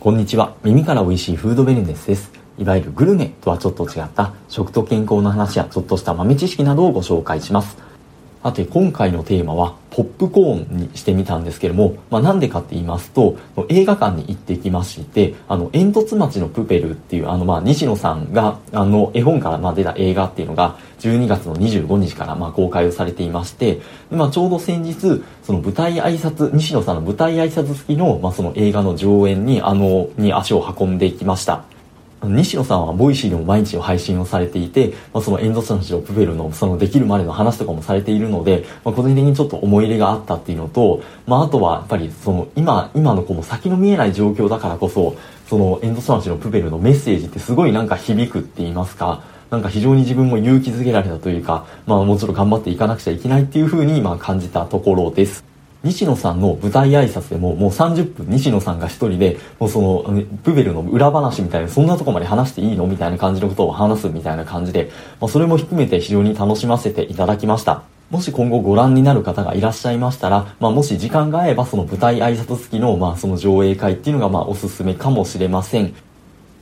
こんにちは。耳から美味しいフードベルネスです。いわゆるグルメとはちょっと違った食と健康の話やちょっとした豆知識などをご紹介します。さて、今回のテーマはポップコーンにしてみたんですけども、まあ、なんでかって言いますと、映画館に行ってきまして、あの、煙突町のプペルっていう、あの、まあ、西野さんが、あの、絵本からま出た映画っていうのが、12月の25日からま公開をされていまして、まあ、ちょうど先日、その舞台挨拶、西野さんの舞台挨拶付きの、まあ、その映画の上演に、あの、に足を運んでいきました。西野さんは Voicy でも毎日を配信をされていて、まあ、そのえんとつ町のプペルのそのできるまでの話とかもされているので、まあ、個人的にちょっと思い入れがあったっていうのと、まあ、あとはやっぱりその今、今のこの先の見えない状況だからこそ、そのえんとつ町のプペルのメッセージってすごいなんか響くって言いますか、なんか非常に自分も勇気づけられたというか、まあもうちょっと頑張っていかなくちゃいけないっていうふうにまあ感じたところです。西野さんの舞台挨拶でももう30分西野さんが一人でもうそのプペルの裏話みたいなそんなとこまで話していいのみたいな感じのことを話すみたいな感じで、まあ、それも含めて非常に楽しませていただきました。もし今後ご覧になる方がいらっしゃいましたら、まあ、もし時間が合えばその舞台挨拶付きの、まあ、その上映会っていうのがまあおすすめかもしれません。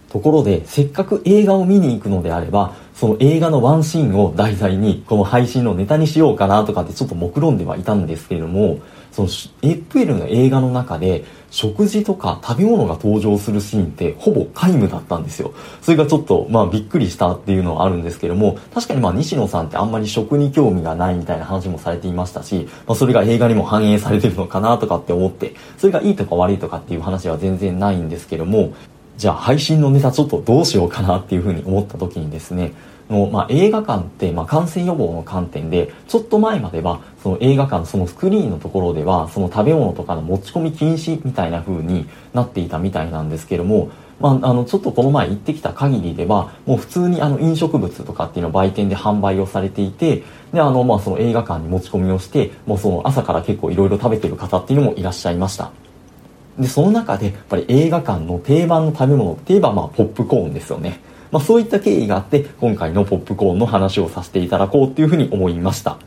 ところでせっかく映画を見に行くのであればその映画のワンシーンを題材にこの配信のネタにしようかなとかってちょっと目論んではいたんですけれどもそのエップエルの映画の中で食事とか食べ物が登場するシーンってほぼ皆無だったんですよ。それがちょっとまあびっくりしたっていうのはあるんですけども、確かにまあ西野さんってあんまり食に興味がないみたいな話もされていましたし、まあそれが映画にも反映されてるのかなとかって思って、それがいいとか悪いとかっていう話は全然ないんですけども、じゃあ配信のネタちょっとどうしようかなっていうふうに思った時にですね、の、まあ、映画館って、まあ、感染予防の観点で、ちょっと前までは、その映画館、そのスクリーンのところでは、その食べ物とかの持ち込み禁止みたいな風になっていたみたいなんですけども、まあ、あの、ちょっとこの前行ってきた限りでは、もう普通にあの飲食物とかっていうのを売店で販売をされていて、で、あの、まあ、その映画館に持ち込みをして、もうその朝から結構いろいろ食べてる方っていうのもいらっしゃいました。で、その中で、やっぱり映画館の定番の食べ物って言えば、まあ、ポップコーンですよね。まあ、そういった経緯があって今回のポップコーンの話をさせていただこうっていうふうに思いました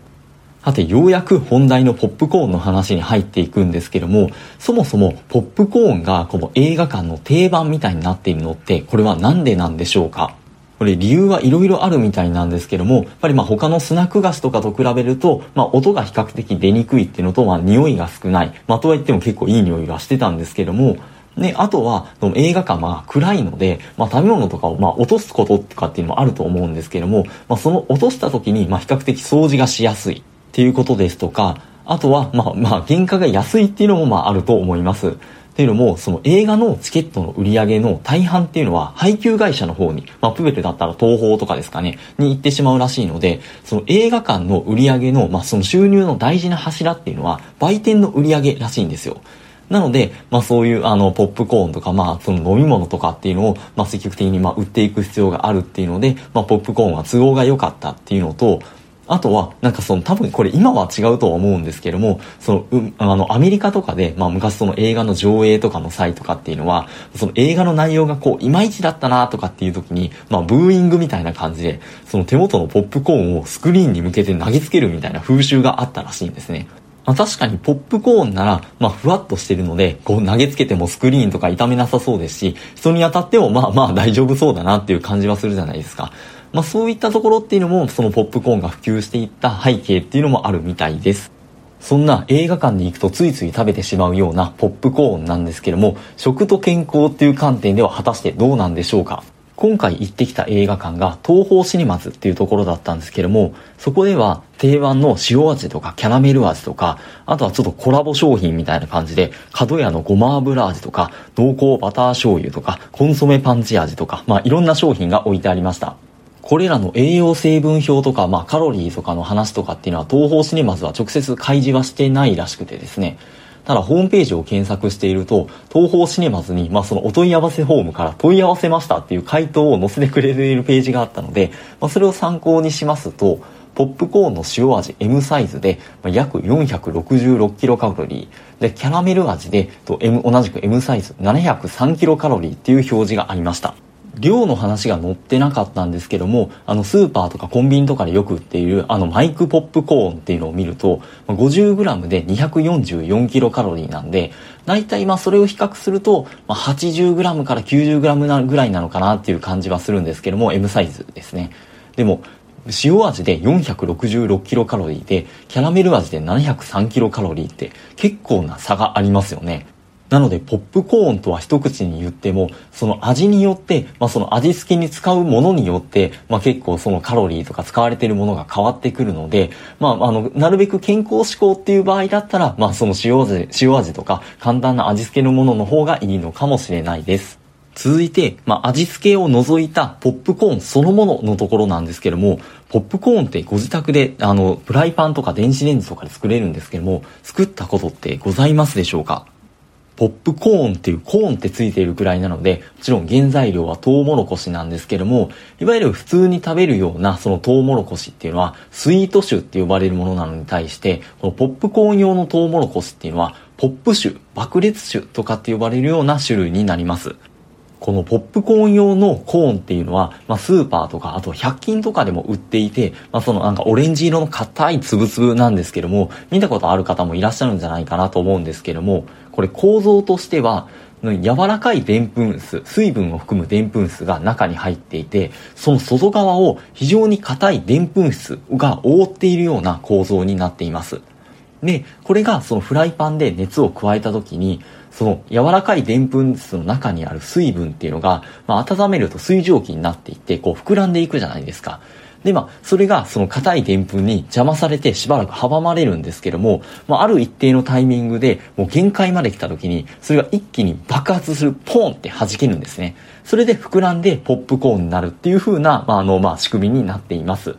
さて、ようやく本題のポップコーンの話に入っていくんですけども、そもそもポップコーンがこの映画館の定番みたいになっているのって、これは何でなんでしょうか？これ理由はいろいろあるみたいなんですけども、やっぱりまあ他のスナック菓子とかと比べると、まあ音が比較的出にくいっていうのと、まあ匂いが少ない。まあとはいっても結構いい匂いがしてたんですけども、で、あとは、映画館は暗いので、まあ、食べ物とかを、まあ、落とすこととかっていうのもあると思うんですけども、まあ、その落とした時に、まあ、比較的掃除がしやすいっていうことですとか、あとは、まあ、まあ、原価が安いっていうのも、まあ、あると思います。っていうのも、その映画のチケットの売り上げの大半っていうのは配給会社の方に、まあ、プベルだったら東宝とかですかね、に行ってしまうらしいので、その映画館の売り上げの、まあ、その収入の大事な柱っていうのは売店の売り上げらしいんですよ。なので、まあそういうあのポップコーンとか、まあその飲み物とかっていうのを、まあ積極的にまあ売っていく必要があるっていうので、まあポップコーンは都合が良かったっていうのと、あとは、なんかその多分これ今は違うとは思うんですけども、その、うあの、アメリカとかで、まあ昔その映画の上映とかの際とかっていうのは、その映画の内容がこう、いまいちだったなとかっていう時に、まあブーイングみたいな感じで、その手元のポップコーンをスクリーンに向けて投げつけるみたいな風習があったらしいんですね。まあ、確かにポップコーンなら、まあ、ふわっとしてるので、こう投げつけてもスクリーンとか痛めなさそうですし、人に当たってもまあまあ大丈夫そうだなっていう感じはするじゃないですか。まあそういったところっていうのも、そのポップコーンが普及していった背景っていうのもあるみたいです。そんな映画館に行くとついつい食べてしまうようなポップコーンなんですけども、食と健康っていう観点では果たしてどうなんでしょうか今回行ってきた映画館が東宝シネマズっていうところだったんですけども、そこでは定番の塩味とかキャラメル味とか、あとはちょっとコラボ商品みたいな感じで、角屋のごま油味とか、濃厚バター醤油とか、コンソメパンチ味とか、まあいろんな商品が置いてありました。これらの栄養成分表とか、まあカロリーとかの話とかっていうのは東宝シネマズは直接開示はしてないらしくてですね、ただホームページを検索していると、東方シネマズに、まあ、そのお問い合わせフォームから問い合わせましたっていう回答を載せてくれているページがあったので、まあ、それを参考にしますと、ポップコーンの塩味 M サイズで、約466キロカロリー。で、キャラメル味で、と M、同じく M サイズ703キロカロリーっていう表示がありました。量の話が載ってなかったんですけども、あの、スーパーとかコンビニとかでよく売っている、あの、マイクポップコーンっていうのを見ると、50g で244キロカロリーなんで、大体まあそれを比較すると、ま、80g から 90g ぐらいなのかなっていう感じはするんですけども M サイズですね。でも塩味で466キロカロリーでキャラメル味で703キロカロリーって結構な差がありますよね。なので、ポップコーンとは一口に言っても、その味によって、まあその味付けに使うものによって、まあ結構そのカロリーとか使われているものが変わってくるので、まああの、なるべく健康志向っていう場合だったら、まあその塩味、塩味とか簡単な味付けのものの方がいいのかもしれないです。続いて、まあ、味付けを除いたポップコーンそのもののところなんですけども、ポップコーンってご自宅で、あの、フライパンとか電子レンジとかで作れるんですけども、作ったことってございますでしょうか？ポップコーンっていうコーンってついているくらいなので、もちろん原材料はトウモロコシなんですけども、いわゆる普通に食べるようなそのトウモロコシっていうのは、スイート種って呼ばれるものなのに対して、このポップコーン用のトウモロコシっていうのは、ポップ種、爆裂種とかって呼ばれるような種類になります。このポップコーン用のコーンっていうのは、まあ、スーパーとか、あと100均とかでも売っていて、まあ、そのなんかオレンジ色の硬いつぶつぶなんですけども、見たことある方もいらっしゃるんじゃないかなと思うんですけども、これ構造としては、柔らかいでんぷん質、水分を含むでんぷん質が中に入っていて、その外側を非常に硬いでんぷん質が覆っているような構造になっています。で、これがそのフライパンで熱を加えた時に、その柔らかいでんぷん質の中にある水分っていうのが、まあ、温めると水蒸気になっていって、こう膨らんでいくじゃないですか。で、まあ、それがその硬いでんぷんに邪魔されてしばらく阻まれるんですけども、まあ、ある一定のタイミングで、もう限界まで来た時に、それが一気に爆発する、ポーンって弾けるんですね。それで膨らんでポップコーンになるっていう風な、まあ、あの、まあ、仕組みになっています。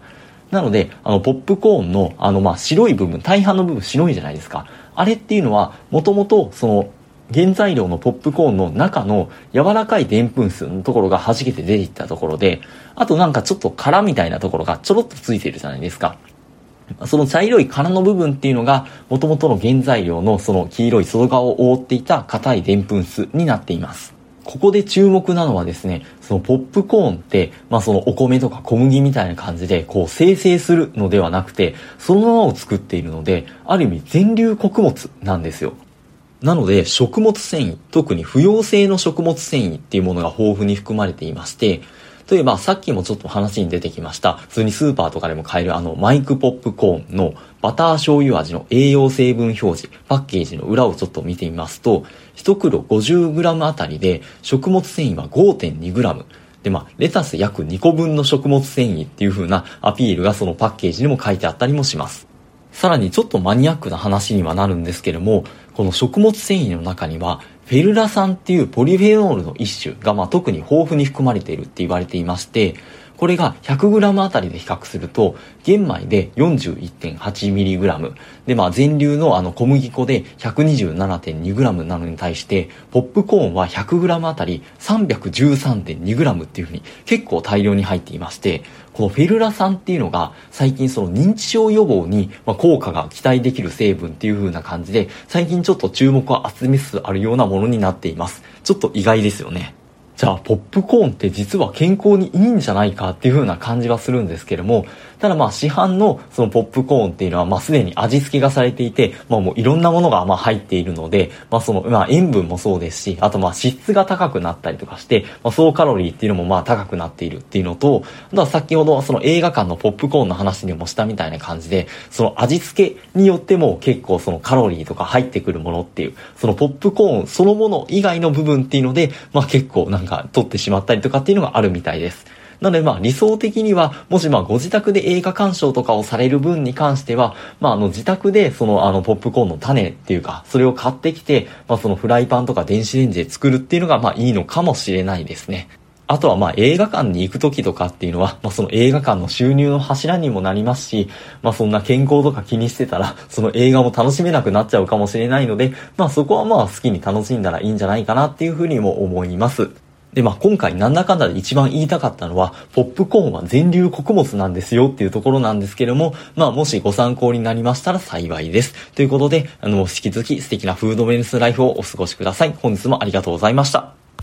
なので、あの、ポップコーンの、あの、まあ、白い部分、大半の部分白いじゃないですか。あれっていうのは、もともと、その、原材料のポップコーンの中の柔らかいでんぷん質のところが弾けて出ていったところで、あとなんかちょっと殻みたいなところがちょろっとついてるじゃないですか。その茶色い殻の部分っていうのが、元々の原材料のその黄色い外側を覆っていた硬いでんぷん質になっています。ここで注目なのはですね、そのポップコーンって、まあそのお米とか小麦みたいな感じで、こう生成するのではなくて、そのままを作っているので、ある意味全粒穀物なんですよ。なので、食物繊維、特に不溶性の食物繊維っていうものが豊富に含まれていまして、例えばさっきもちょっと話に出てきました、普通にスーパーとかでも買えるあのマイクポップコーンのバター醤油味の栄養成分表示、パッケージの裏をちょっと見てみますと、1袋 50g あたりで食物繊維は 5.2g、で、まあ、レタス約2個分の食物繊維っていう風なアピールがそのパッケージにも書いてあったりもします。さらにちょっとマニアックな話にはなるんですけども、この食物繊維の中には、フェルラ酸っていうポリフェノールの一種がまあ特に豊富に含まれているって言われていまして、これが 100g あたりで比較すると、玄米で 41.8mg、で、まあ全粒のあの小麦粉で 127.2g なのに対して、ポップコーンは 100g あたり 313.2g っていうふうに結構大量に入っていまして、このフェルラ酸っていうのが最近その認知症予防に効果が期待できる成分っていう風な感じで最近ちょっと注目を集めつつあるようなものになっています。ちょっと意外ですよね。じゃあ、ポップコーンって実は健康にいいんじゃないかっていう風な感じはするんですけども、ただまあ市販のそのポップコーンっていうのはまあすでに味付けがされていて、まあもういろんなものがまあ入っているので、まあそのまあ塩分もそうですし、あとまあ脂質が高くなったりとかして、まあ総カロリーっていうのもまあ高くなっているっていうのと、あとは先ほどその映画館のポップコーンの話にもしたみたいな感じで、その味付けによっても結構そのカロリーとか入ってくるものっていう、そのポップコーンそのもの以外の部分っていうので、まあ結構なんか取ってしまったりとかっていうのがあるみたいです。なのでまあ理想的には、もしまあご自宅で映画鑑賞とかをされる分に関しては、まああの自宅でそのあのポップコーンの種っていうか、それを買ってきて、まあそのフライパンとか電子レンジで作るっていうのがまあいいのかもしれないですね。あとはまあ映画館に行く時とかっていうのは、まあその映画館の収入の柱にもなりますし、まあそんな健康とか気にしてたら、その映画も楽しめなくなっちゃうかもしれないので、まあそこはまあ好きに楽しんだらいいんじゃないかなっていうふうにも思います。で、まあ、今回なんだかんだで一番言いたかったのは、ポップコーンは全粒穀物なんですよっていうところなんですけども、まあ、もしご参考になりましたら幸いです。ということで、あの、引き続き素敵なフードベネスライフをお過ごしください。本日もありがとうございました。